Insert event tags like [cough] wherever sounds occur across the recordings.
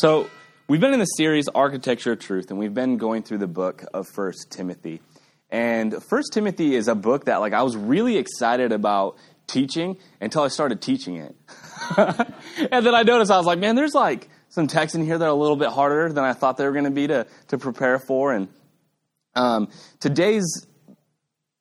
So, we've been in the series Architecture of Truth, and we've been going through the book of First Timothy. And First Timothy is a book that, like, I was really excited about teaching until I started teaching it. [laughs] and then I noticed I was like, man, there's like some texts in here that are a little bit harder than I thought they were going to be to to prepare for. And um, today's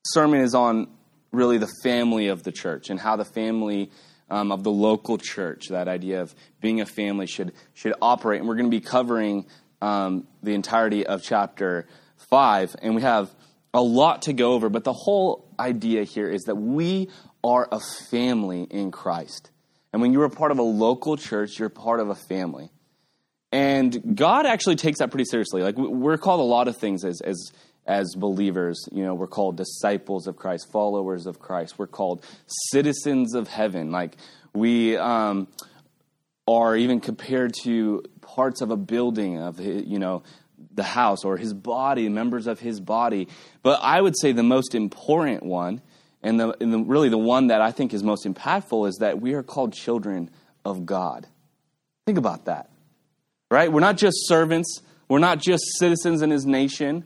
sermon is on really the family of the church and how the family um, of the local church, that idea of being a family, should, should operate. And we're going to be covering um, the entirety of chapter 5. And we have a lot to go over, but the whole idea here is that we are a family in Christ. And when you're part of a local church, you're part of a family. And God actually takes that pretty seriously. Like, we're called a lot of things as, as as believers. You know, we're called disciples of Christ, followers of Christ. We're called citizens of heaven. Like we um, are even compared to parts of a building of you know the house or his body, members of his body. But I would say the most important one, and, the, and the, really the one that I think is most impactful, is that we are called children of God. Think about that, right? We're not just servants. We're not just citizens in his nation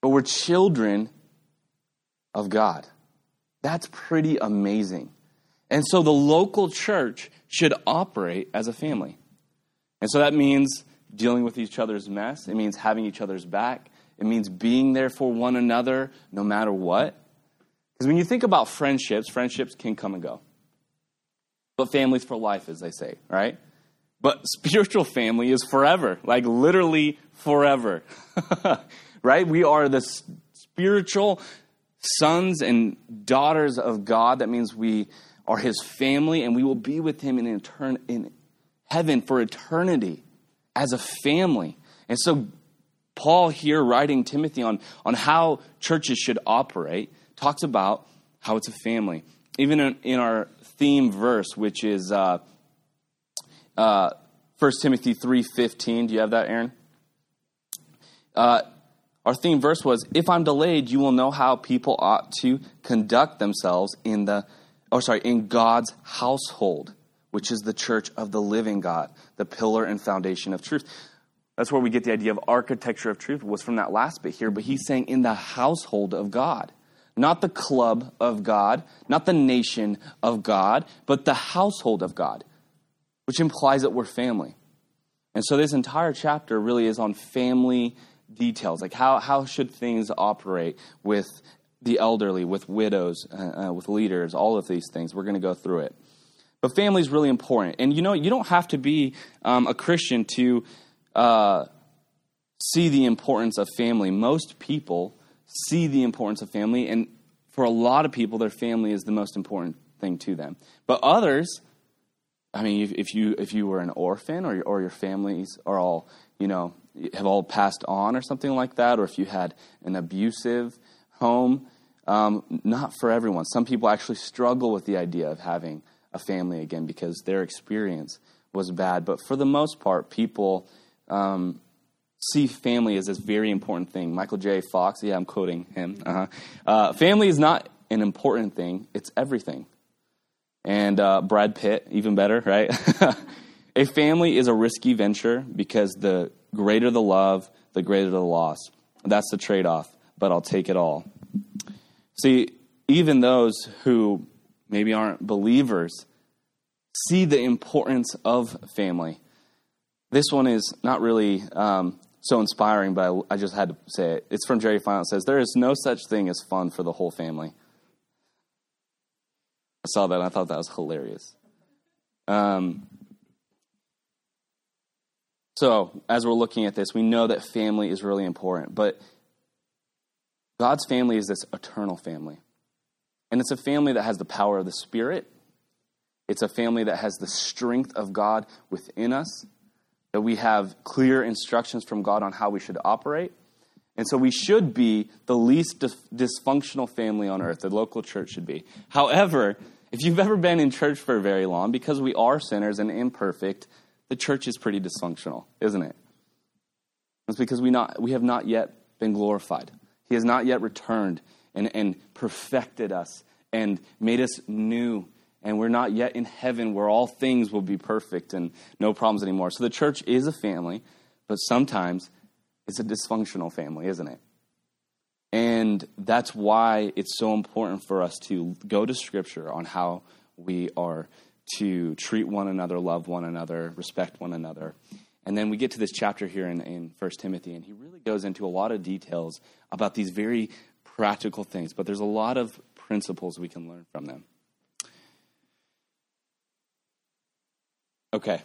but we're children of God. That's pretty amazing. And so the local church should operate as a family. And so that means dealing with each other's mess, it means having each other's back, it means being there for one another no matter what. Because when you think about friendships, friendships can come and go. But families for life, as they say, right? But [laughs] spiritual family is forever, like literally forever. [laughs] right? We are the spiritual sons and daughters of God. That means we are his family and we will be with him in, etern- in heaven for eternity as a family. And so, Paul, here writing Timothy on, on how churches should operate, talks about how it's a family. Even in, in our theme verse, which is uh, uh, 1 Timothy 3.15. Do you have that, Aaron? Uh, our theme verse was If I'm delayed, you will know how people ought to conduct themselves in the, oh, sorry, in God's household, which is the church of the living God, the pillar and foundation of truth. That's where we get the idea of architecture of truth, was from that last bit here, but he's saying in the household of God. Not the club of God, not the nation of God, but the household of God, which implies that we're family. And so this entire chapter really is on family details, like how, how should things operate with the elderly, with widows, uh, uh, with leaders, all of these things. We're going to go through it. But family is really important. And you know, you don't have to be um, a Christian to uh, see the importance of family. Most people see the importance of family, and for a lot of people, their family is the most important thing to them. But others, I mean, if, if you if you were an orphan or or your families are all you know have all passed on or something like that, or if you had an abusive home. Um, not for everyone. Some people actually struggle with the idea of having a family again because their experience was bad. But for the most part, people um, see family as this very important thing. Michael J. Fox, yeah, I'm quoting him. Uh-huh. Uh, family is not an important thing, it's everything. And uh, Brad Pitt, even better, right? [laughs] a family is a risky venture because the greater the love, the greater the loss. That's the trade off, but I'll take it all. See, even those who maybe aren't believers see the importance of family. This one is not really um, so inspiring, but I, I, just had to say it. It's from Jerry Seinfeld. It says, There is no such thing as fun for the whole family. I saw that and I thought that was hilarious. Um, so, as we're looking at this, we know that family is really important, but God's family is this eternal family. And it's a family that has the power of the Spirit. It's a family that has the strength of God within us, that we have clear instructions from God on how we should operate. And so we should be the least dysfunctional family on earth, the local church should be. However, if you've ever been in church for very long, because we are sinners and imperfect, the church is pretty dysfunctional, isn't it? It's because we, not, we have not yet been glorified. He has not yet returned and, and perfected us and made us new and we're not yet in heaven where all things will be perfect and no problems anymore. So the church is a family, but sometimes it's a dysfunctional family, isn't it? And that's why it's so important for us to go to Scripture on how we are to treat one another, love one another, respect one another. And then we get to this chapter here in, in 1 Timothy, and he really goes into a lot of details about these very practical things, but there's a lot of principles we can learn from them. Okay,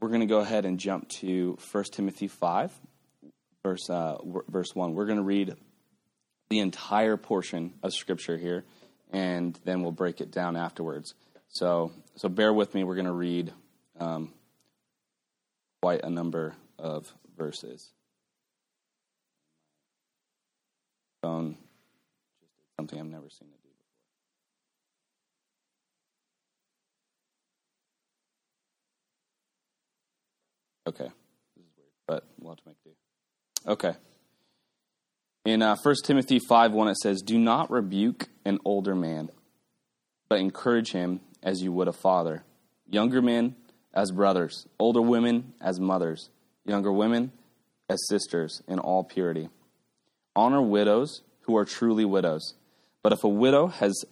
we're going to go ahead and jump to 1 Timothy 5, verse, uh, verse 1. We're going to read the entire portion of Scripture here, and then we'll break it down afterwards. So, so bear with me. We're going to read um, quite a number of verses. Phone just something I've never seen it do before. Okay, this is weird, but we'll have to make do. Okay. In uh, 1 Timothy 5 1, it says, Do not rebuke an older man, but encourage him as you would a father. Younger men as brothers, older women as mothers, younger women as sisters in all purity. Honor widows who are truly widows. But if a widow has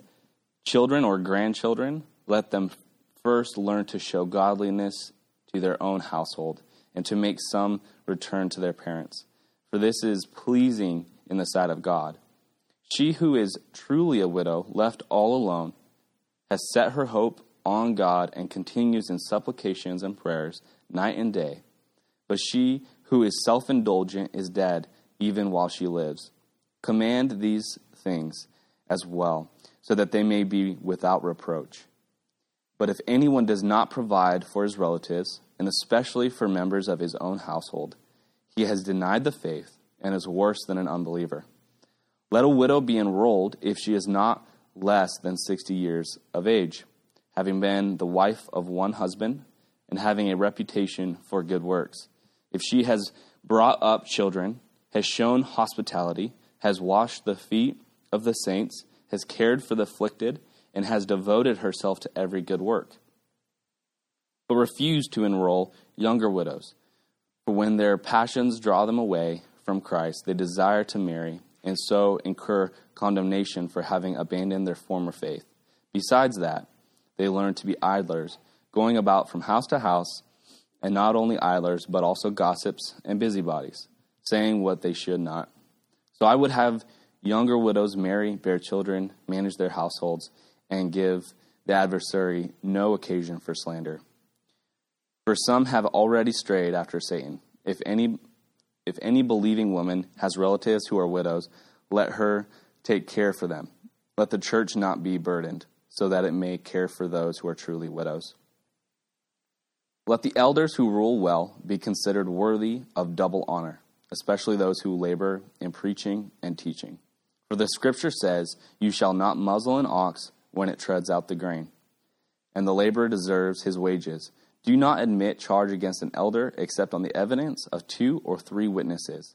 children or grandchildren, let them first learn to show godliness to their own household and to make some return to their parents. For this is pleasing in the sight of God. She who is truly a widow, left all alone, has set her hope on God and continues in supplications and prayers night and day. But she who is self indulgent is dead even while she lives. Command these things as well, so that they may be without reproach. But if anyone does not provide for his relatives, and especially for members of his own household, he has denied the faith and is worse than an unbeliever. Let a widow be enrolled if she is not less than 60 years of age, having been the wife of one husband and having a reputation for good works. If she has brought up children, has shown hospitality, has washed the feet of the saints, has cared for the afflicted, and has devoted herself to every good work. But refuse to enroll younger widows, for when their passions draw them away, from Christ, they desire to marry and so incur condemnation for having abandoned their former faith. Besides that, they learn to be idlers, going about from house to house, and not only idlers, but also gossips and busybodies, saying what they should not. So I would have younger widows marry, bear children, manage their households, and give the adversary no occasion for slander. For some have already strayed after Satan. If any if any believing woman has relatives who are widows, let her take care for them. Let the church not be burdened, so that it may care for those who are truly widows. Let the elders who rule well be considered worthy of double honor, especially those who labor in preaching and teaching. For the scripture says, You shall not muzzle an ox when it treads out the grain, and the laborer deserves his wages. Do not admit charge against an elder except on the evidence of two or three witnesses.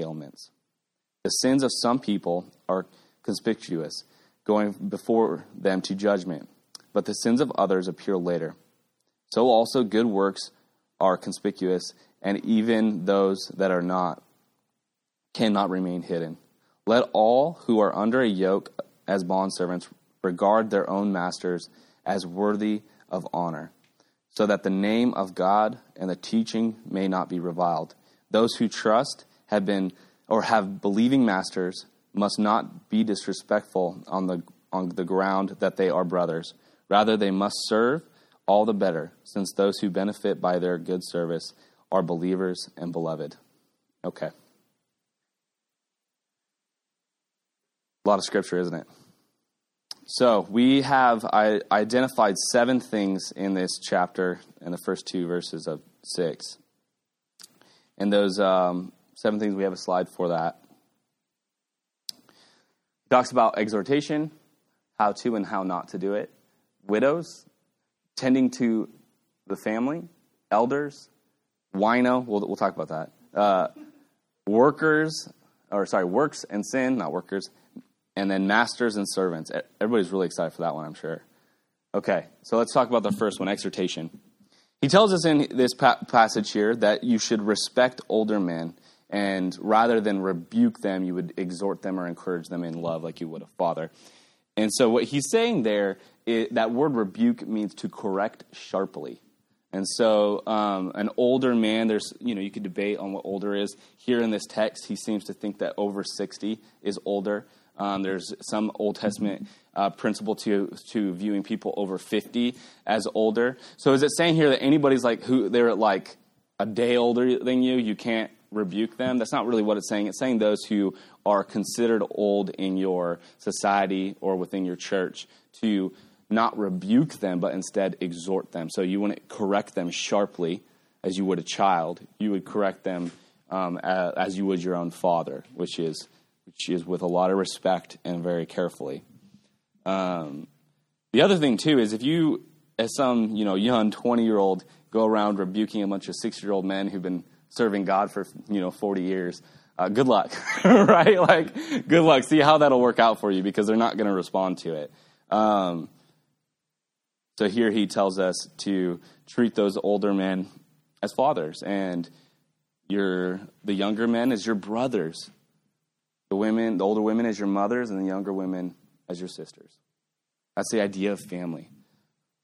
ailments. The sins of some people are conspicuous, going before them to judgment, but the sins of others appear later. So also good works are conspicuous, and even those that are not cannot remain hidden. Let all who are under a yoke as bondservants regard their own masters as worthy of honor so that the name of God and the teaching may not be reviled. Those who trust have been or have believing masters must not be disrespectful on the on the ground that they are brothers. Rather they must serve all the better, since those who benefit by their good service are believers and beloved. Okay. A lot of scripture, isn't it? So we have identified seven things in this chapter in the first two verses of six. And those um, seven things, we have a slide for that. Talks about exhortation, how to and how not to do it, widows, tending to the family, elders, wino, we'll, we'll talk about that, uh, workers, or sorry, works and sin, not workers, and then masters and servants. Everybody's really excited for that one, I'm sure. Okay, so let's talk about the first one exhortation. He tells us in this pa- passage here that you should respect older men, and rather than rebuke them, you would exhort them or encourage them in love like you would a father. And so, what he's saying there, is, that word rebuke means to correct sharply. And so, um, an older man, there's, you know, you could debate on what older is. Here in this text, he seems to think that over 60 is older. Um, there's some Old Testament uh, principle to to viewing people over 50 as older. So is it saying here that anybody's like who they're like a day older than you, you can't rebuke them? That's not really what it's saying. It's saying those who are considered old in your society or within your church to not rebuke them, but instead exhort them. So you wouldn't correct them sharply as you would a child. You would correct them um, as you would your own father, which is which is with a lot of respect and very carefully. Um, the other thing too is if you, as some you know young twenty year old, go around rebuking a bunch of six year old men who've been serving God for you know forty years. Uh, good luck, [laughs] right? Like, good luck. See how that'll work out for you because they're not going to respond to it. Um, so here he tells us to treat those older men as fathers, and your the younger men as your brothers. The women, the older women as your mothers, and the younger women as your sisters. That's the idea of family,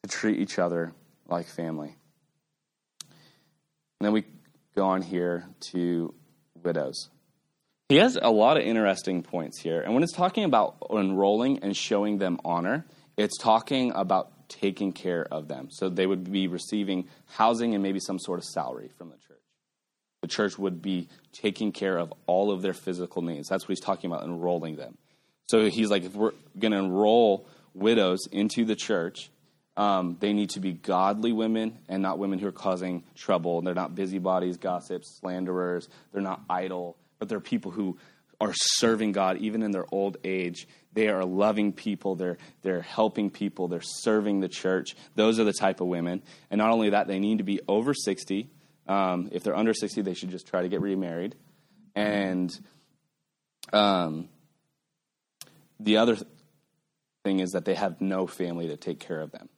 to treat each other like family. And then we go on here to widows. He has a lot of interesting points here. And when it's talking about enrolling and showing them honor, it's talking about taking care of them. So they would be receiving housing and maybe some sort of salary from the church the church would be taking care of all of their physical needs. That's what he's talking about, enrolling them. So he's like, if we're going to enroll widows into the church, um, they need to be godly women and not women who are causing trouble. They're not busybodies, gossips, slanderers. They're not idle, but they're people who are serving God even in their old age. They are loving people. They're, they're helping people. They're serving the church. Those are the type of women. And not only that, they need to be over 60 um, if they're under 60, they should just try to get remarried. And um, the other thing is that they have no family to take care of them.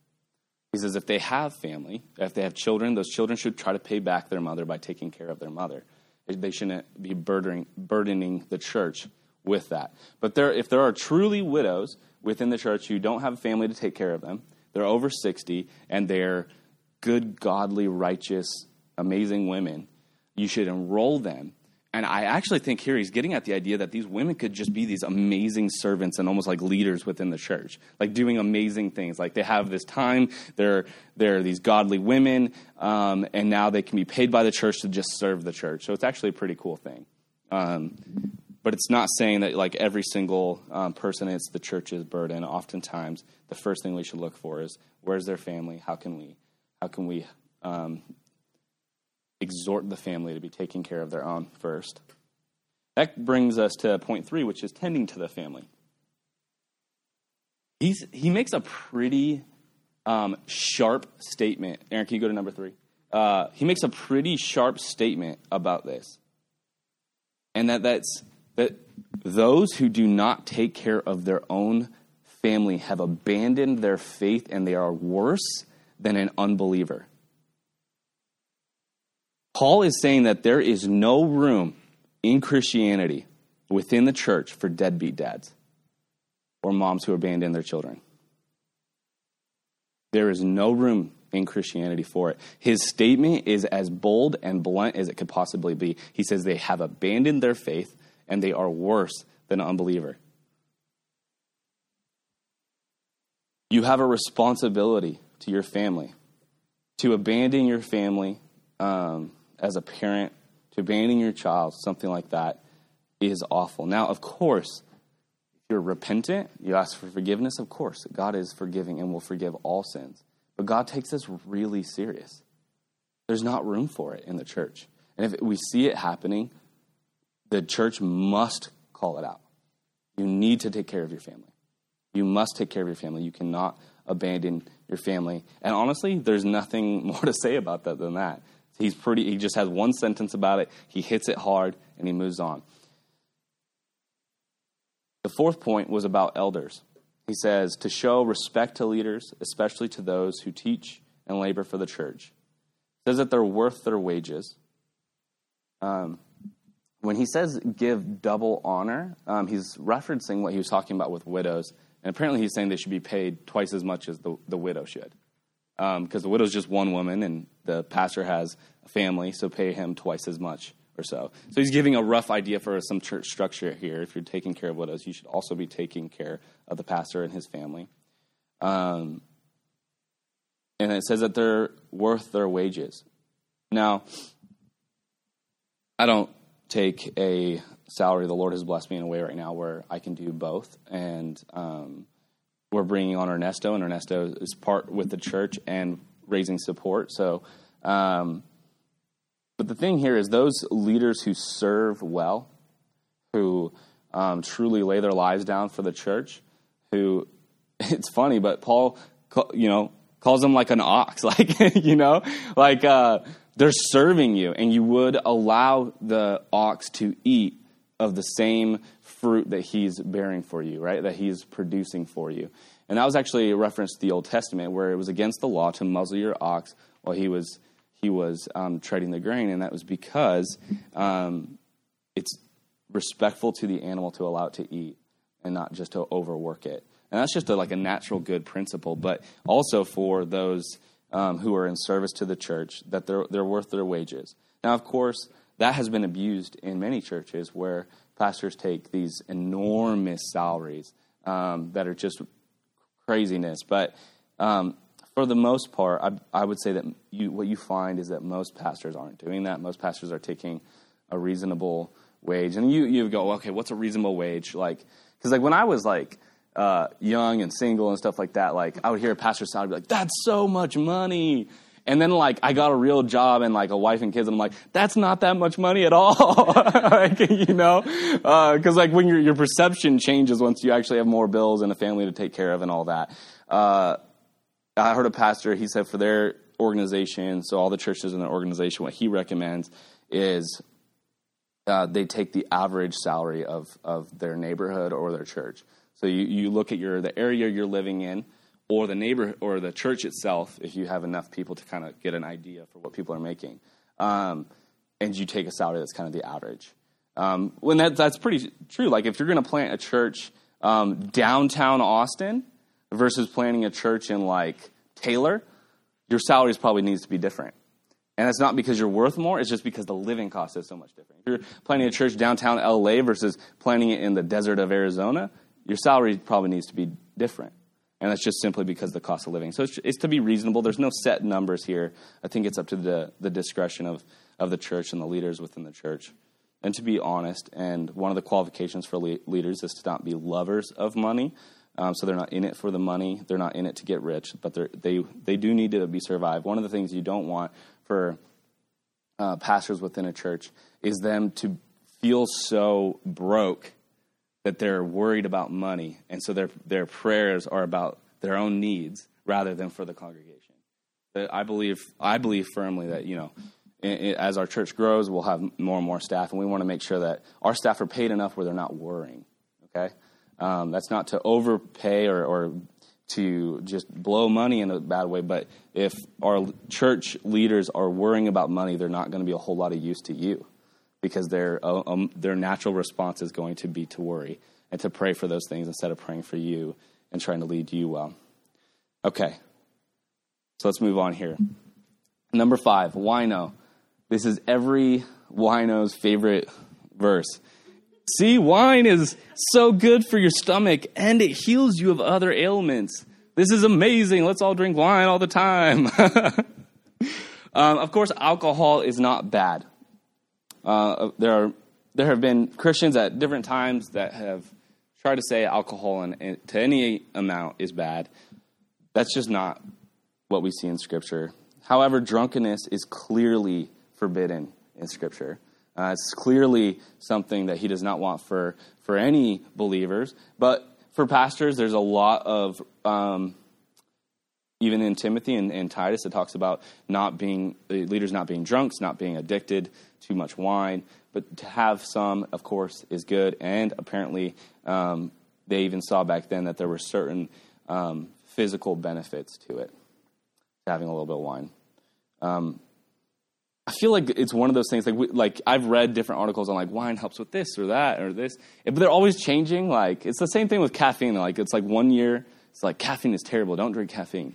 He says if they have family, if they have children, those children should try to pay back their mother by taking care of their mother. They shouldn't be burdening, burdening the church with that. But there, if there are truly widows within the church who don't have a family to take care of them, they're over 60, and they're good, godly, righteous amazing women. You should enroll them. And I actually think here he's getting at the idea that these women could just be these amazing servants and almost like leaders within the church, like doing amazing things. Like they have this time, they're, they're these godly women, um, and now they can be paid by the church to just serve the church. So it's actually a pretty cool thing. Um, but it's not saying that like every single um, person is the church's burden. Oftentimes, the first thing we should look for is where's their family? How can we, how can we um, exhort the family to be taking care of their own first. That brings us to point three, which is tending to the family. He's, he makes a pretty um, sharp statement. Aaron, can you go to number three? Uh, he makes a pretty sharp statement about this. And that that's that those who do not take care of their own family have abandoned their faith and they are worse than an unbeliever. Paul is saying that there is no room in Christianity within the church for deadbeat dads or moms who abandon their children. There is no room in Christianity for it. His statement is as bold and blunt as it could possibly be. He says they have abandoned their faith and they are worse than an unbeliever. You have a responsibility to your family to abandon your family um, as a parent to abandon your child, something like that, is awful. Now, of course, if you're repentant, you ask for forgiveness, of course, God is forgiving and will forgive all sins. But God takes this really serious. There's not room for it in the church. And if we see it happening, the church must call it out. You need to take care of your family. You must take care of your family. You cannot abandon your family. And honestly, there's nothing [laughs] more to say about that than that. He's pretty he just has one sentence about it. He hits it hard and he moves on. The fourth point was about elders. He says to show respect to leaders, especially to those who teach and labor for the church. Says that they're worth their wages. Um, when he says give double honor, um, he's referencing what he was talking about with widows. And apparently he's saying they should be paid twice as much as the, the widow should. Because um, the widow's just one woman and the pastor has a family, so pay him twice as much or so. So he's giving a rough idea for some church structure here. If you're taking care of widows, you should also be taking care of the pastor and his family. Um, and it says that they're worth their wages. Now, I don't take a salary. The Lord has blessed me in a way right now where I can do both. And um, we're bringing on Ernesto, and Ernesto is part with the church and raising support. So, um, but the thing here is those leaders who serve well, who um, truly lay their lives down for the church, who [laughs] it's funny, but Paul, you know, calls them like an ox, [laughs] like you know, like uh, they're serving you, and you would allow the ox to eat of the same fruit that he's bearing for you, right? That he's producing for you. And that was actually a reference to the Old Testament, where it was against the law to muzzle your ox while he was he was um, treading the grain, and that was because um, it's respectful to the animal to allow it to eat and not just to overwork it. And that's just a, like a natural good principle, but also for those um, who are in service to the church that they're they're worth their wages. Now, of course, that has been abused in many churches where pastors take these enormous salaries um, that are just craziness, but um, for the most part, I, I would say that you, what you find is that most pastors aren't doing that. Most pastors are taking a reasonable wage, and you you go, okay, what's a reasonable wage? Like, because like when I was like uh, young and single and stuff like that, like I would hear a pastor's salary be like, that's so much money. And then like I got a real job and like a wife and kids, and I'm like, that's not that much money at all. [laughs] like, you know, because uh, like when your your perception changes once you actually have more bills and a family to take care of and all that. Uh, I heard a pastor, he said for their organization, so all the churches in their organization, what he recommends is uh, they take the average salary of, of their neighborhood or their church. So you, you look at your the area you're living in or the neighbor or the church itself if you have enough people to kind of get an idea for what people are making. Um, and you take a salary that's kind of the average. Um, when that, that's pretty true. Like if you're going to plant a church um, downtown Austin – versus planting a church in like Taylor, your salaries probably needs to be different. And that's not because you're worth more, it's just because the living cost is so much different. If you're planting a church downtown LA versus planting it in the desert of Arizona, your salary probably needs to be different. And that's just simply because of the cost of living. So it's, it's to be reasonable. There's no set numbers here. I think it's up to the, the discretion of, of the church and the leaders within the church. And to be honest, and one of the qualifications for le- leaders is to not be lovers of money, um, so they're not in it for the money. They're not in it to get rich, but they they do need to be survived. One of the things you don't want for uh, pastors within a church is them to feel so broke that they're worried about money, and so their their prayers are about their own needs rather than for the congregation. I believe I believe firmly that you know. As our church grows, we'll have more and more staff, and we want to make sure that our staff are paid enough where they're not worrying. Okay, um, that's not to overpay or, or to just blow money in a bad way, but if our church leaders are worrying about money, they're not going to be a whole lot of use to you because their, uh, um, their natural response is going to be to worry and to pray for those things instead of praying for you and trying to lead you well. Okay, so let's move on here. Number five, wino. This is every wino's favorite verse. See, wine is so good for your stomach and it heals you of other ailments. This is amazing. Let's all drink wine all the time. [laughs] um, of course, alcohol is not bad. Uh, there, are, there have been Christians at different times that have tried to say alcohol and, to any amount is bad. That's just not what we see in Scripture. However, drunkenness is clearly forbidden in Scripture. Uh, it's clearly something that he does not want for, for any believers. But for pastors, there's a lot of, um, even in Timothy and, and, Titus, it talks about not being, leaders not being drunks, not being addicted to much wine. But to have some, of course, is good. And apparently, um, they even saw back then that there were certain um, physical benefits to it, having a little bit of wine. Um, I feel like it's one of those things. Like, we, like I've read different articles on like wine helps with this or that or this, but they're always changing. Like it's the same thing with caffeine. Like it's like one year it's like caffeine is terrible. Don't drink caffeine,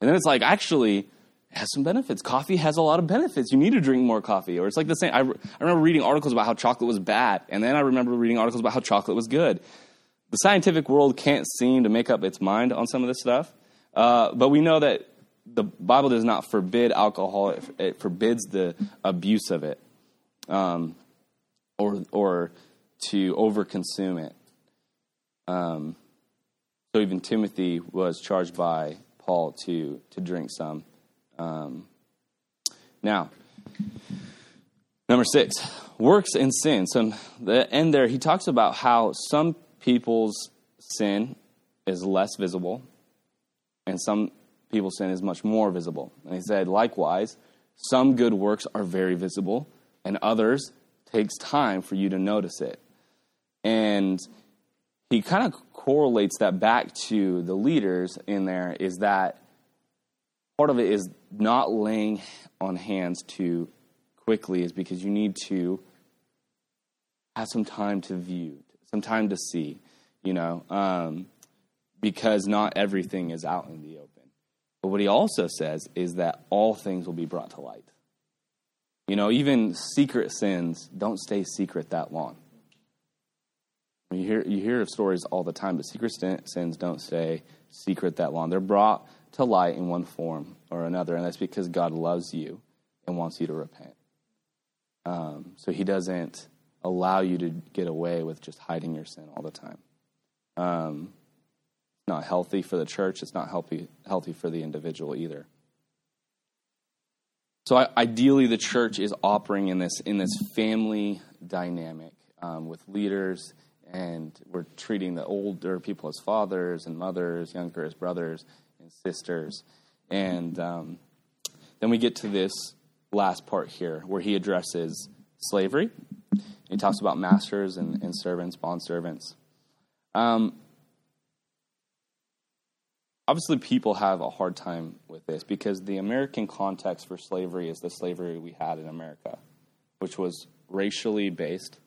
and then it's like actually has some benefits. Coffee has a lot of benefits. You need to drink more coffee. Or it's like the same. I, I remember reading articles about how chocolate was bad, and then I remember reading articles about how chocolate was good. The scientific world can't seem to make up its mind on some of this stuff, uh, but we know that the Bible does not forbid alcohol; it, it forbids the abuse of it, um, or or to overconsume it. Um, so even Timothy was charged by To to drink some. Um, now, number six, works and sin. So the end there, he talks about how some people's sin is less visible, and some people's sin is much more visible. And he said, likewise, some good works are very visible, and others takes time for you to notice it. And he kind of correlates that back to the leaders in there is that part of it is not laying on hands too quickly is because you need to have some time to view, some time to see, you know, um, because not everything is out in the open. But what he also says is that all things will be brought to light. You know, even secret sins don't stay secret that long. You hear, you hear stories all the time, but secret sins don't stay secret that long. They're brought to light in one form or another, and that's because God loves you and wants you to repent. Um, so he doesn't allow you to get away with just hiding your sin all the time. Um, not healthy for the church. It's not healthy healthy for the individual either. So I, ideally, the church is operating in this in this family dynamic um, with leaders, and we're treating the older people as fathers and mothers, younger as brothers and sisters, and um, then we get to this last part here where he addresses slavery. He talks about masters and, and servants, bond servants. Um, obviously people have a hard time with this because the American context for slavery is the slavery we had in America, which was racially based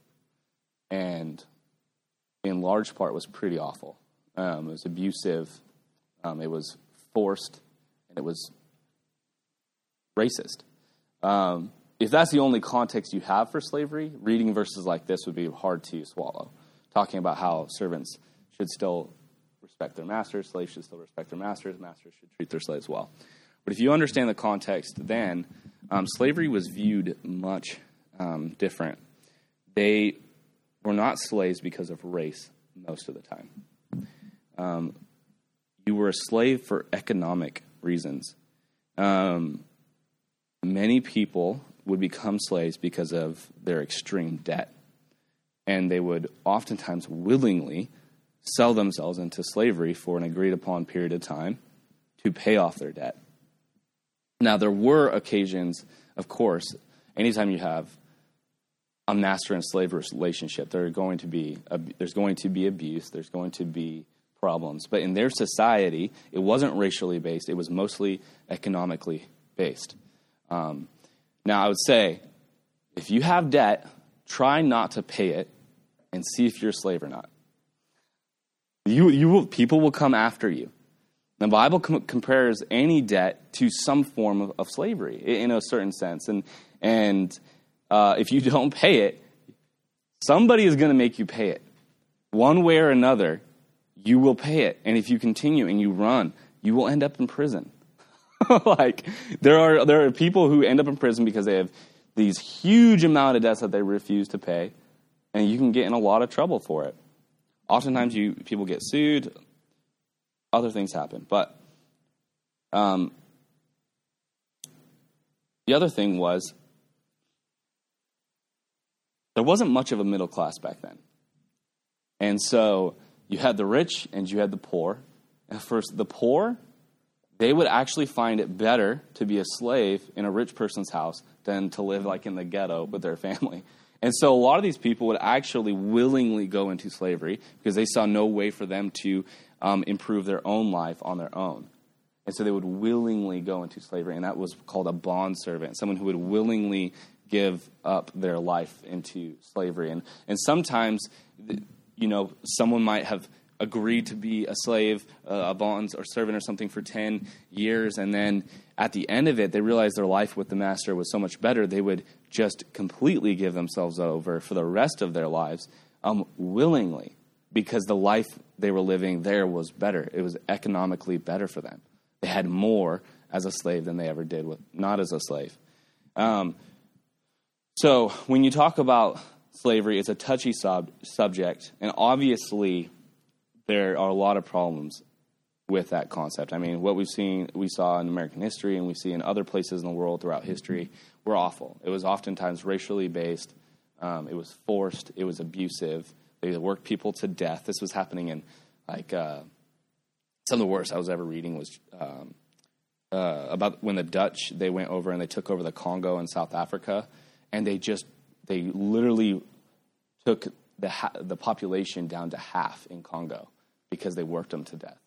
and in large part was pretty awful. Um, it was abusive, um, it was forced, and it was racist. Um, if that's the only context you have for slavery, reading verses like this would be hard to swallow. Talking about how servants should still respect their masters, slaves should still respect their masters, masters should treat their slaves well. But if you understand the context, then um, slavery was viewed much um, different. They were not slaves because of race most of the time. Um, you were a slave for economic reasons. Um, many people would become slaves because of their extreme debt, and they would oftentimes willingly sell themselves into slavery for an agreed upon period of time to pay off their debt. Now, there were occasions, of course, anytime you have a master and slave relationship, there going to be there's going to be abuse, there's going to be problems. But in their society, it wasn't racially based; it was mostly economically based. Um, now, I would say, if you have debt, try not to pay it, and see if you're a slave or not. You, you will, people will come after you. The Bible com- compares any debt to some form of, of slavery in a certain sense. And, and uh, if you [laughs] don't pay it, somebody is going to make you pay it. One way or another, you will pay it. And if you continue and you run, you will end up in prison. [laughs] like there are there are people who end up in prison because they have these huge amount of debts that they refuse to pay, and you can get in a lot of trouble for it. Oftentimes, you people get sued. Other things happen, but um, the other thing was there wasn't much of a middle class back then, and so you had the rich and you had the poor. And first, the poor they would actually find it better to be a slave in a rich person's house than to live like in the ghetto with their family. And so a lot of these people would actually willingly go into slavery because they saw no way for them to um, improve their own life on their own. And so they would willingly go into slavery, and that was called a bond servant, someone who would willingly give up their life into slavery. And, and sometimes, you know, someone might have agreed to be a slave, uh, a bond or servant or something for 10 years, and then at the end of it, they realized their life with the master was so much better, they would just completely give themselves over for the rest of their lives um, willingly because the life they were living there was better. It was economically better for them. They had more as a slave than they ever did with not as a slave. Um, so when you talk about slavery, it's a touchy sub- subject, and obviously there are a lot of problems with that concept. I mean, what we've seen, we saw in American history, and we see in other places in the world throughout history, were awful. It was oftentimes racially based. Um, it was forced. It was abusive. They worked people to death. This was happening in like uh, some of the worst I was ever reading was um, uh, about when the Dutch they went over and they took over the Congo in South Africa, and they just they literally took the ha- the population down to half in Congo because they worked them to death,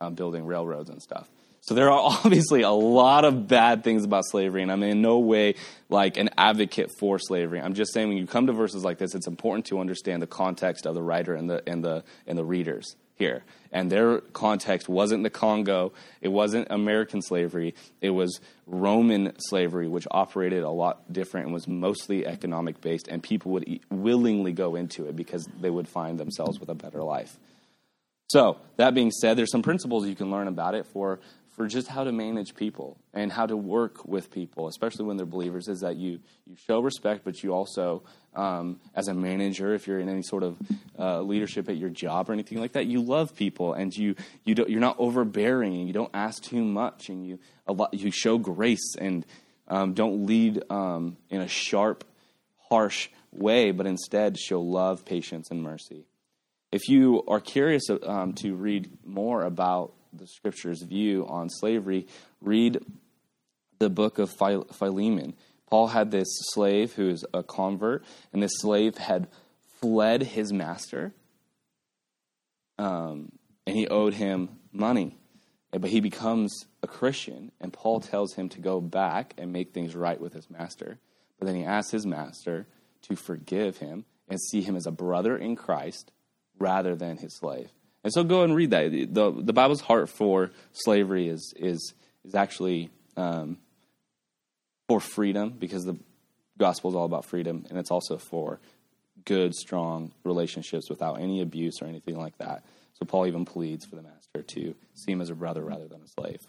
um, building railroads and stuff. So there are [laughs] obviously a lot of bad things about slavery, and I'm in no way like an advocate for slavery. I'm just saying when you come to verses like this, it's important to understand the context of the writer and the and the and the readers here. And their context wasn't the Congo, it wasn't American slavery, it was Roman slavery, which operated a lot different and was mostly economic based, and people would willingly go into it because they would find themselves with a better life. So, that being said, there's some principles you can learn about it for, for just how to manage people and how to work with people, especially when they're believers, is that you, you show respect, but you also, um, as a manager, if you're in any sort of uh, leadership at your job or anything like that, you love people and you, you don't, you're not overbearing and you don't ask too much and you, a lot, you show grace and um, don't lead um, in a sharp, harsh way, but instead show love, patience, and mercy. If you are curious um, to read more about the scripture's view on slavery, read the book of Philemon. Paul had this slave who is a convert, and this slave had fled his master, um, and he owed him money. But he becomes a Christian, and Paul tells him to go back and make things right with his master. But then he asks his master to forgive him and see him as a brother in Christ rather than his slave. And so go and read that. The, the Bible's heart for slavery is, is, is actually um, for freedom because the gospel is all about freedom, and it's also for good, strong relationships without any abuse or anything like that. So Paul even pleads for the master to see him as a brother rather than a slave.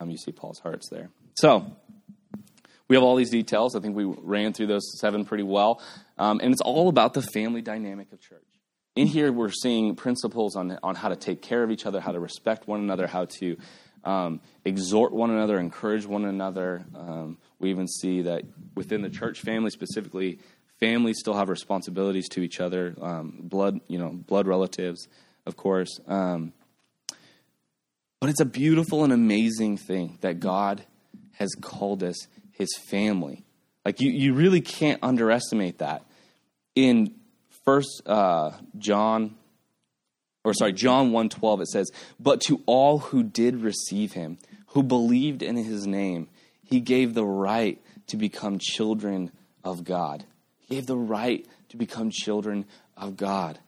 Um, you see Paul's hearts there. So we have all these details. I think we ran through those seven pretty well. Um, and it's all about the family dynamic of church in here we're seeing principles on, on how to take care of each other how to respect one another how to um, exhort one another encourage one another. Um, we even see that within the church family specifically families still have responsibilities to each other um, blood you know blood relatives of course. Um, but it's a beautiful and amazing thing that god has called us his family. Like you, you really can't underestimate that. In First uh, John, or sorry, John 1.12, it says, But to all who did receive him, who believed in his name, he gave the right to become children of God. He gave the right to become children of God.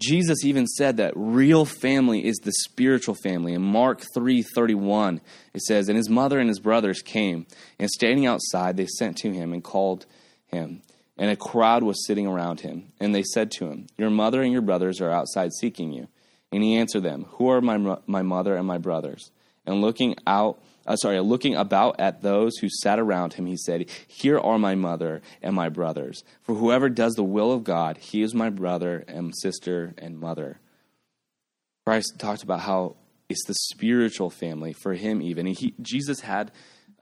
Jesus even said that real family is the spiritual family. In Mark 3:31, it says, "And his mother and his brothers came, and standing outside, they sent to him and called him and a crowd was sitting around him. And they said to him, Your mother and your brothers are outside seeking you. And he answered them, Who are my, my mother and my brothers? And looking out uh, sorry, looking about at those who sat around him, he said, Here are my mother and my brothers. For whoever does the will of God, he is my brother and sister and mother. Christ talked about how it's the spiritual family for him, even. He, Jesus had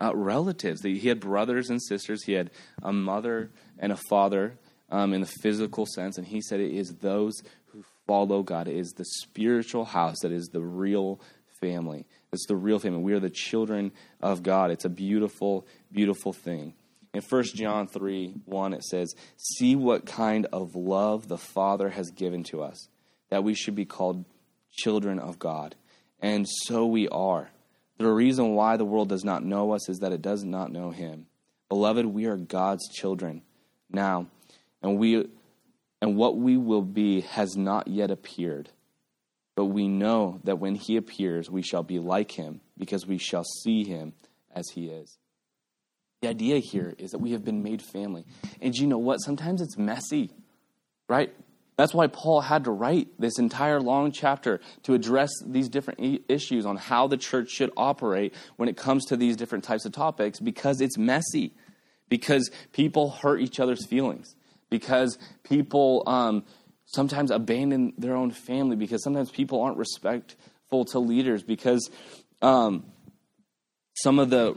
uh, relatives, he had brothers and sisters, he had a mother and a father um, in the physical sense, and he said it is those who follow God, it is the spiritual house that is the real family. It's the real family. We are the children of God. It's a beautiful, beautiful thing. In 1 John 3 1, it says, See what kind of love the Father has given to us, that we should be called children of God. And so we are. The reason why the world does not know us is that it does not know Him. Beloved, we are God's children now, and we and what we will be has not yet appeared. But we know that when he appears, we shall be like him, because we shall see him as he is. The idea here is that we have been made family. And you know what? Sometimes it's messy, right? That's why Paul had to write this entire long chapter to address these different issues on how the church should operate when it comes to these different types of topics because it's messy, because people hurt each other's feelings, because people um, sometimes abandon their own family because sometimes people aren't respectful to leaders because um, some of the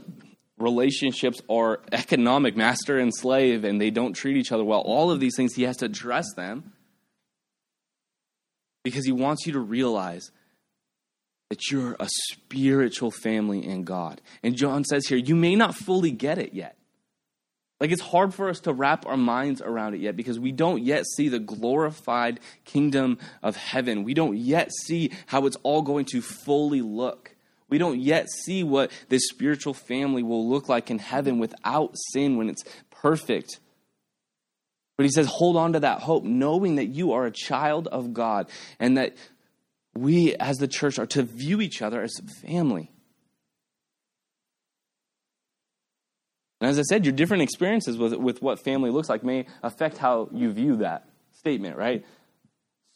relationships are economic, master and slave, and they don't treat each other well. All of these things, he has to address them because he wants you to realize that you're a spiritual family in God. And John says here, you may not fully get it yet. Like it's hard for us to wrap our minds around it yet because we don't yet see the glorified kingdom of heaven. We don't yet see how it's all going to fully look. We don't yet see what this spiritual family will look like in heaven without sin when it's perfect. But he says, hold on to that hope, knowing that you are a child of God and that we as the church are to view each other as family. And as I said, your different experiences with, with what family looks like may affect how you view that statement, right?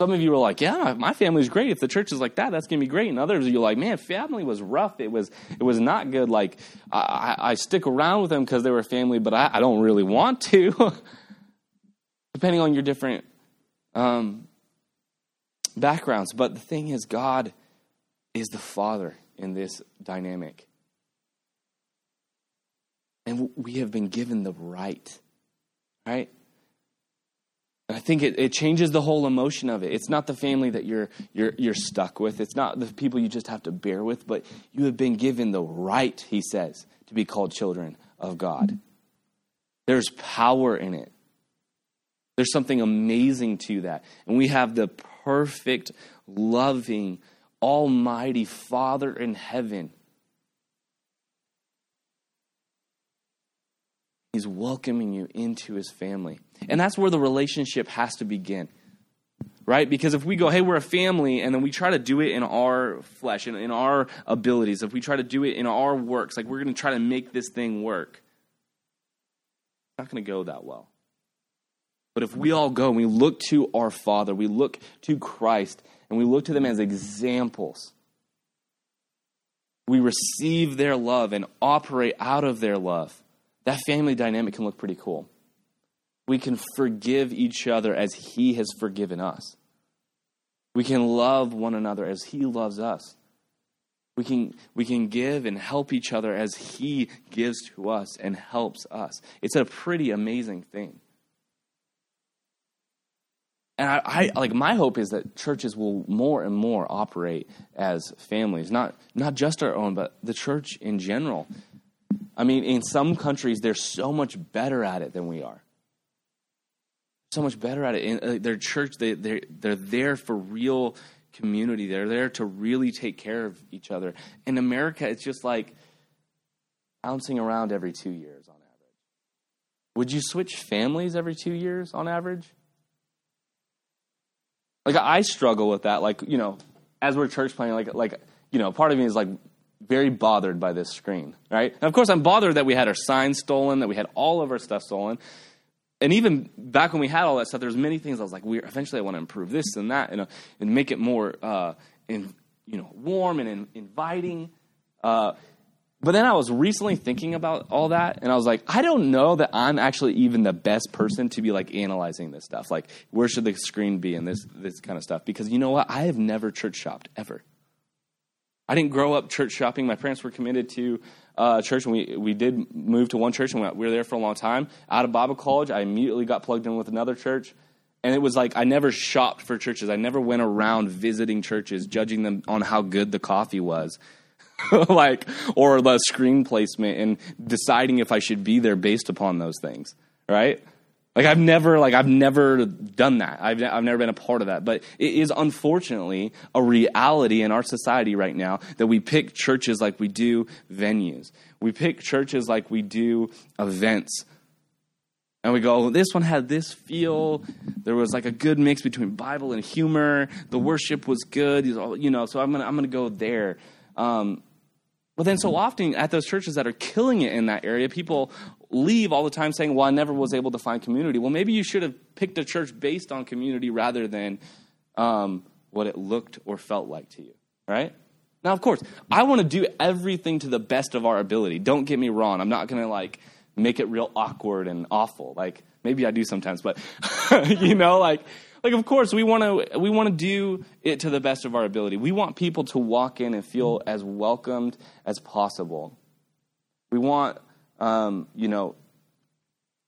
Some of you are like, yeah, my family's great. If the church is like that, that's gonna be great. And others, you're like, man, family was rough. It was, it was not good. Like, I, I stick around with them because they were family, but I, I don't really want to. [laughs] Depending on your different um, backgrounds. But the thing is, God is the Father in this dynamic. And we have been given the right, right? And I think it, it changes the whole emotion of it. It's not the family that you're, you're, you're stuck with, it's not the people you just have to bear with, but you have been given the right, he says, to be called children of God. There's power in it. There's something amazing to that. And we have the perfect, loving, almighty Father in heaven He's welcoming you into his family. And that's where the relationship has to begin. Right? Because if we go, hey, we're a family, and then we try to do it in our flesh, in, in our abilities, if we try to do it in our works, like we're going to try to make this thing work, it's not going to go that well. But if we all go and we look to our Father, we look to Christ, and we look to them as examples, we receive their love and operate out of their love that family dynamic can look pretty cool. We can forgive each other as He has forgiven us. We can love one another as He loves us. We can, we can give and help each other as He gives to us and helps us. It's a pretty amazing thing. And I, I, like my hope is that churches will more and more operate as families, not not just our own, but the church in general. I mean, in some countries, they're so much better at it than we are. So much better at it. In uh, their church, they, they're, they're there for real community. They're there to really take care of each other. In America, it's just like bouncing around every two years on average. Would you switch families every two years on average? Like I struggle with that. Like you know, as we're church planning, like like you know, part of me is like very bothered by this screen, right? And of course, I'm bothered that we had our signs stolen, that we had all of our stuff stolen. And even back when we had all that stuff, there's many things I was like, we eventually I want to improve this and that, and, and make it more, uh, in, you know, warm and in, inviting. Uh, But then I was recently thinking about all that, and I was like, I don't know that I'm actually even the best person to be like analyzing this stuff. Like, where should the screen be and this this kind of stuff? Because you know what? I have never church shopped ever. I didn't grow up church shopping. My parents were committed to uh, church, and we we did move to one church, and we were there for a long time. Out of Bible college, I immediately got plugged in with another church. And it was like I never shopped for churches. I never went around visiting churches, judging them on how good the coffee was. [laughs] like or the screen placement and deciding if I should be there based upon those things, right? Like I've never like I've never done that. I've I've never been a part of that. But it is unfortunately a reality in our society right now that we pick churches like we do venues. We pick churches like we do events. And we go, this one had this feel. There was like a good mix between Bible and humor. The worship was good. You know, so I'm gonna I'm gonna go there. Um, but then, so often at those churches that are killing it in that area, people leave all the time saying, Well, I never was able to find community. Well, maybe you should have picked a church based on community rather than um, what it looked or felt like to you, right? Now, of course, I want to do everything to the best of our ability. Don't get me wrong. I'm not going to like make it real awkward and awful. Like maybe I do sometimes, but [laughs] you know, like like of course we want to we want to do it to the best of our ability. We want people to walk in and feel as welcomed as possible. We want um, you know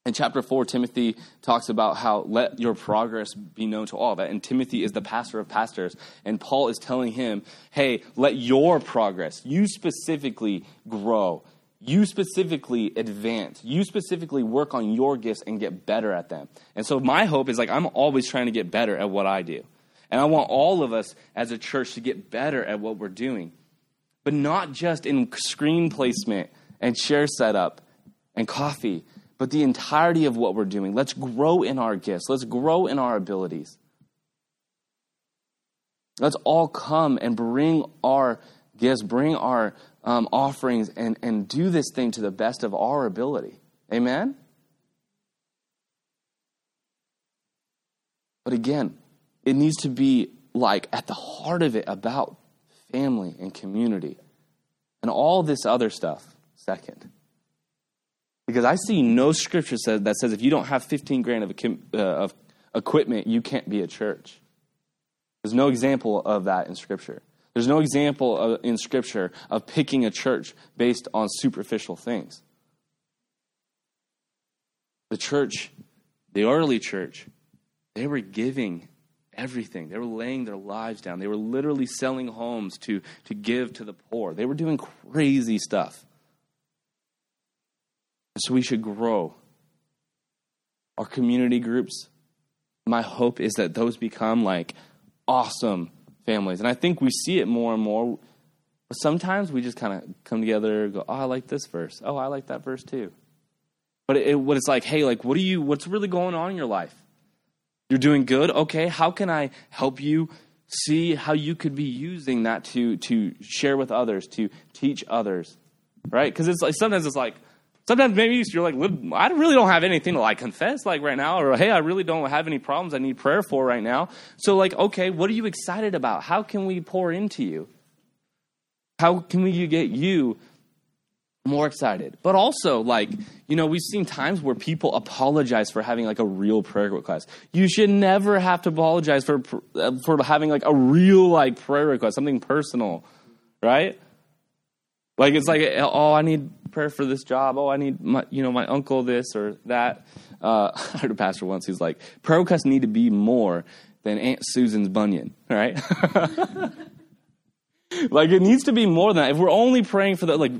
in chapter 4 timothy talks about how let your progress be known to all that and timothy is the pastor of pastors and paul is telling him hey let your progress you specifically grow you specifically advance. You specifically work on your gifts and get better at them. And so my hope is like I'm always trying to get better at what I do. And I want all of us as a church to get better at what we're doing. But not just in screen placement and chair setup and coffee, but the entirety of what we're doing. Let's grow in our gifts. Let's grow in our abilities. Let's all come and bring our gifts, bring our um, offerings and, and do this thing to the best of our ability. Amen? But again, it needs to be like at the heart of it about family and community and all this other stuff second. Because I see no scripture that says if you don't have 15 grand of, uh, of equipment, you can't be a church. There's no example of that in scripture. There's no example in Scripture of picking a church based on superficial things. The church, the early church, they were giving everything. They were laying their lives down. They were literally selling homes to, to give to the poor. They were doing crazy stuff. So we should grow. Our community groups, my hope is that those become like awesome families. And I think we see it more and more. Sometimes we just kind of come together, go, "Oh, I like this verse. Oh, I like that verse too." But it, what it's like, hey, like, what are you? What's really going on in your life? You're doing good. Okay, how can I help you see how you could be using that to to share with others, to teach others, right? Because it's like sometimes it's like Sometimes maybe you're like, I really don't have anything to like confess like right now, or hey, I really don't have any problems I need prayer for right now. So like, okay, what are you excited about? How can we pour into you? How can we get you more excited? But also, like, you know, we've seen times where people apologize for having like a real prayer request. You should never have to apologize for uh, for having like a real like prayer request, something personal, right? Like it's like, oh, I need prayer for this job. Oh, I need my, you know, my uncle this or that. Uh, [laughs] I heard a pastor once. He's like, prayer requests need to be more than Aunt Susan's bunion, right? [laughs] like it needs to be more than that. If we're only praying for the like,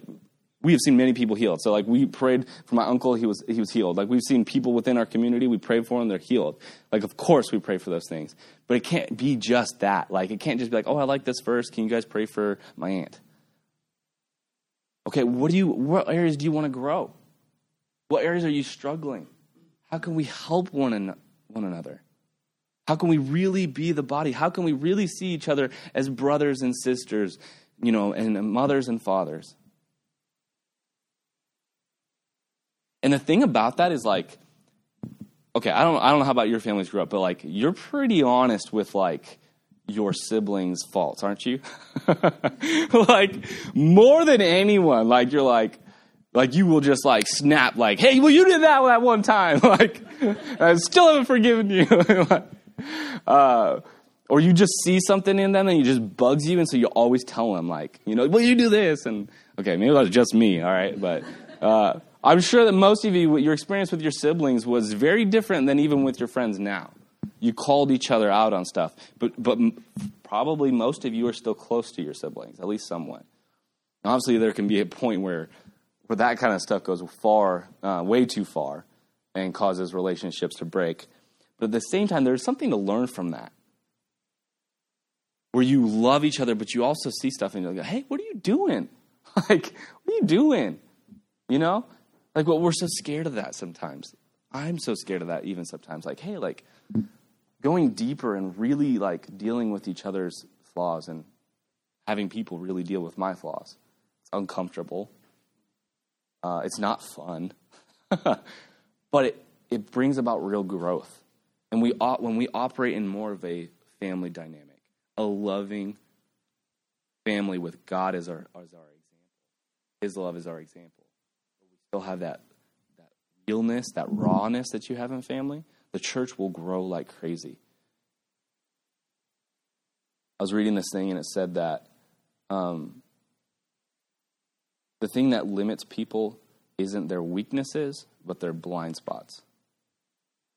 we have seen many people healed. So like we prayed for my uncle, he was he was healed. Like we've seen people within our community, we prayed for them, they're healed. Like of course we pray for those things, but it can't be just that. Like it can't just be like, oh, I like this verse. Can you guys pray for my aunt? Okay, what do you what areas do you want to grow? What areas are you struggling? How can we help one, an, one another? How can we really be the body? How can we really see each other as brothers and sisters, you know, and mothers and fathers? And the thing about that is like, okay, I don't, I don't know how about your families grew up, but like, you're pretty honest with like your siblings' faults, aren't you? [laughs] like more than anyone, like you're like like you will just like snap like, "Hey, well you did that that one time." [laughs] like I still haven't forgiven you. [laughs] uh, or you just see something in them and it just bugs you and so you always tell them like, you know, "Well, you do this." And okay, maybe that's just me, all right? But uh, I'm sure that most of you your experience with your siblings was very different than even with your friends now you called each other out on stuff. But, but probably most of you are still close to your siblings, at least somewhat. Obviously, there can be a point where, where that kind of stuff goes far, uh, way too far, and causes relationships to break. But at the same time, there's something to learn from that. Where you love each other, but you also see stuff and you go, hey, what are you doing? [laughs] like, what are you doing? You know? Like, well, we're so scared of that sometimes. I'm so scared of that even sometimes. Like, hey, like, going deeper and really like dealing with each other's flaws and having people really deal with my flaws. It's uncomfortable. Uh, it's not fun, [laughs] but it, it brings about real growth. And we when we operate in more of a family dynamic, a loving family with God as our as our example, His love is our example. But we still have that that realness, that rawness that you have in family the church will grow like crazy. I was reading this thing and it said that um, the thing that limits people isn't their weaknesses, but their blind spots.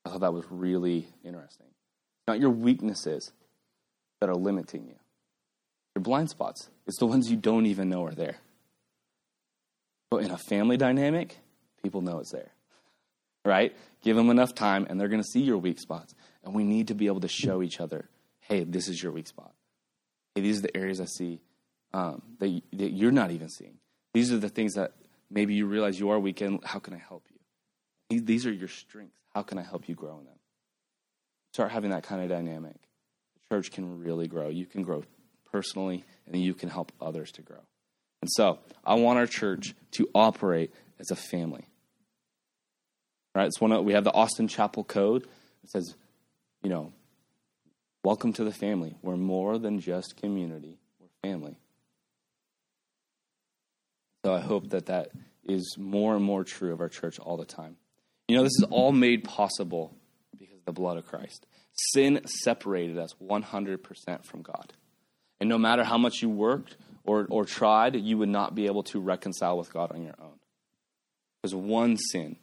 I thought that was really interesting. Not your weaknesses that are limiting you, your blind spots. It's the ones you don't even know are there. But in a family dynamic, people know it's there right? Give them enough time, and they're going to see your weak spots. And we need to be able to show each other, hey, this is your weak spot. Hey, these are the areas I see um, that, that you're not even seeing. These are the things that maybe you realize you are weak in. How can I help you? These are your strengths. How can I help you grow in them? Start having that kind of dynamic. The church can really grow. You can grow personally, and you can help others to grow. And so, I want our church to operate as a family. Right? It's one of, we have the Austin Chapel Code. It says, you know, welcome to the family. We're more than just community. We're family. So I hope that that is more and more true of our church all the time. You know, this is all made possible because of the blood of Christ. Sin separated us 100% from God. And no matter how much you worked or, or tried, you would not be able to reconcile with God on your own. Because one sin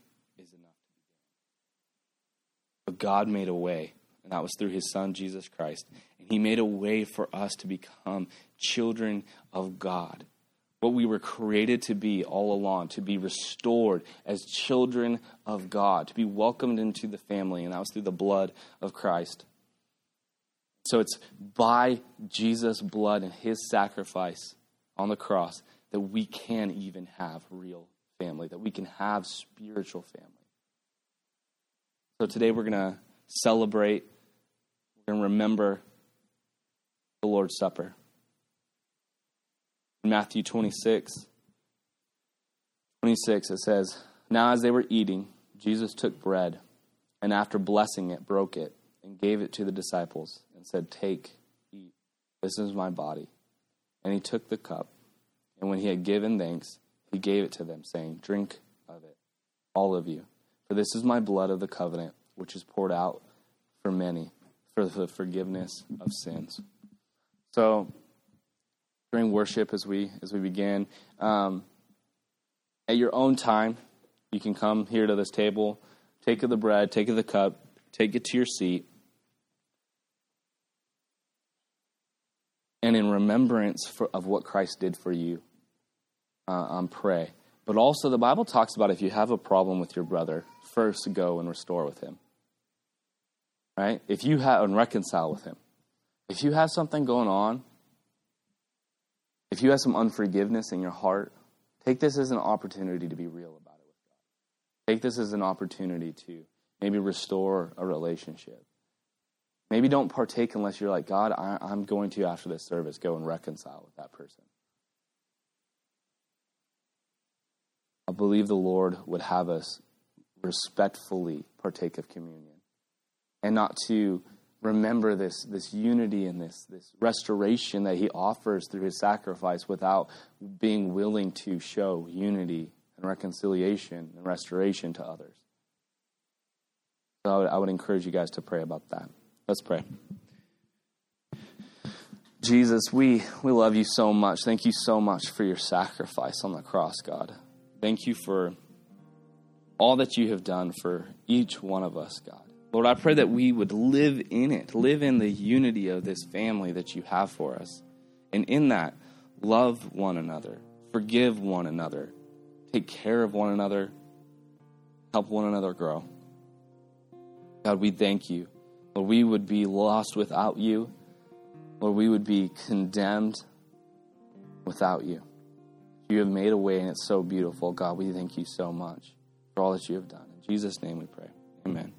God made a way, and that was through his son, Jesus Christ. And he made a way for us to become children of God. What we were created to be all along, to be restored as children of God, to be welcomed into the family, and that was through the blood of Christ. So it's by Jesus' blood and his sacrifice on the cross that we can even have real family, that we can have spiritual family. So today we're going to celebrate, to remember the Lord's Supper. In Matthew 26, 26, it says, Now as they were eating, Jesus took bread, and after blessing it, broke it, and gave it to the disciples, and said, Take, eat, this is my body. And he took the cup, and when he had given thanks, he gave it to them, saying, Drink of it, all of you. For this is my blood of the covenant, which is poured out for many for the forgiveness of sins. So during worship, as we as we begin, um, at your own time, you can come here to this table, take of the bread, take of the cup, take it to your seat. And in remembrance for, of what Christ did for you, uh, um, pray. But also, the Bible talks about if you have a problem with your brother, first go and restore with him. Right? If you have and reconcile with him. If you have something going on, if you have some unforgiveness in your heart, take this as an opportunity to be real about it with God. Take this as an opportunity to maybe restore a relationship. Maybe don't partake unless you're like, God, I, am going to, after this service, go and reconcile with that person. I believe the Lord would have us respectfully partake of communion and not to remember this, this unity and this, this restoration that he offers through his sacrifice without being willing to show unity and reconciliation and restoration to others. So I would, I would encourage you guys to pray about that. Let's pray. Jesus, we, we love you so much. Thank you so much for your sacrifice on the cross, God. Thank you for all that you have done for each one of us, God. Lord, I pray that we would live in it, live in the unity of this family that you have for us. And in that, love one another, forgive one another, take care of one another, help one another grow. God, we thank you. Lord, we would be lost without you. Lord, we would be condemned without you. You have made a way, and it's so beautiful. God, we thank you so much for all that you have done. In Jesus' name we pray. Amen.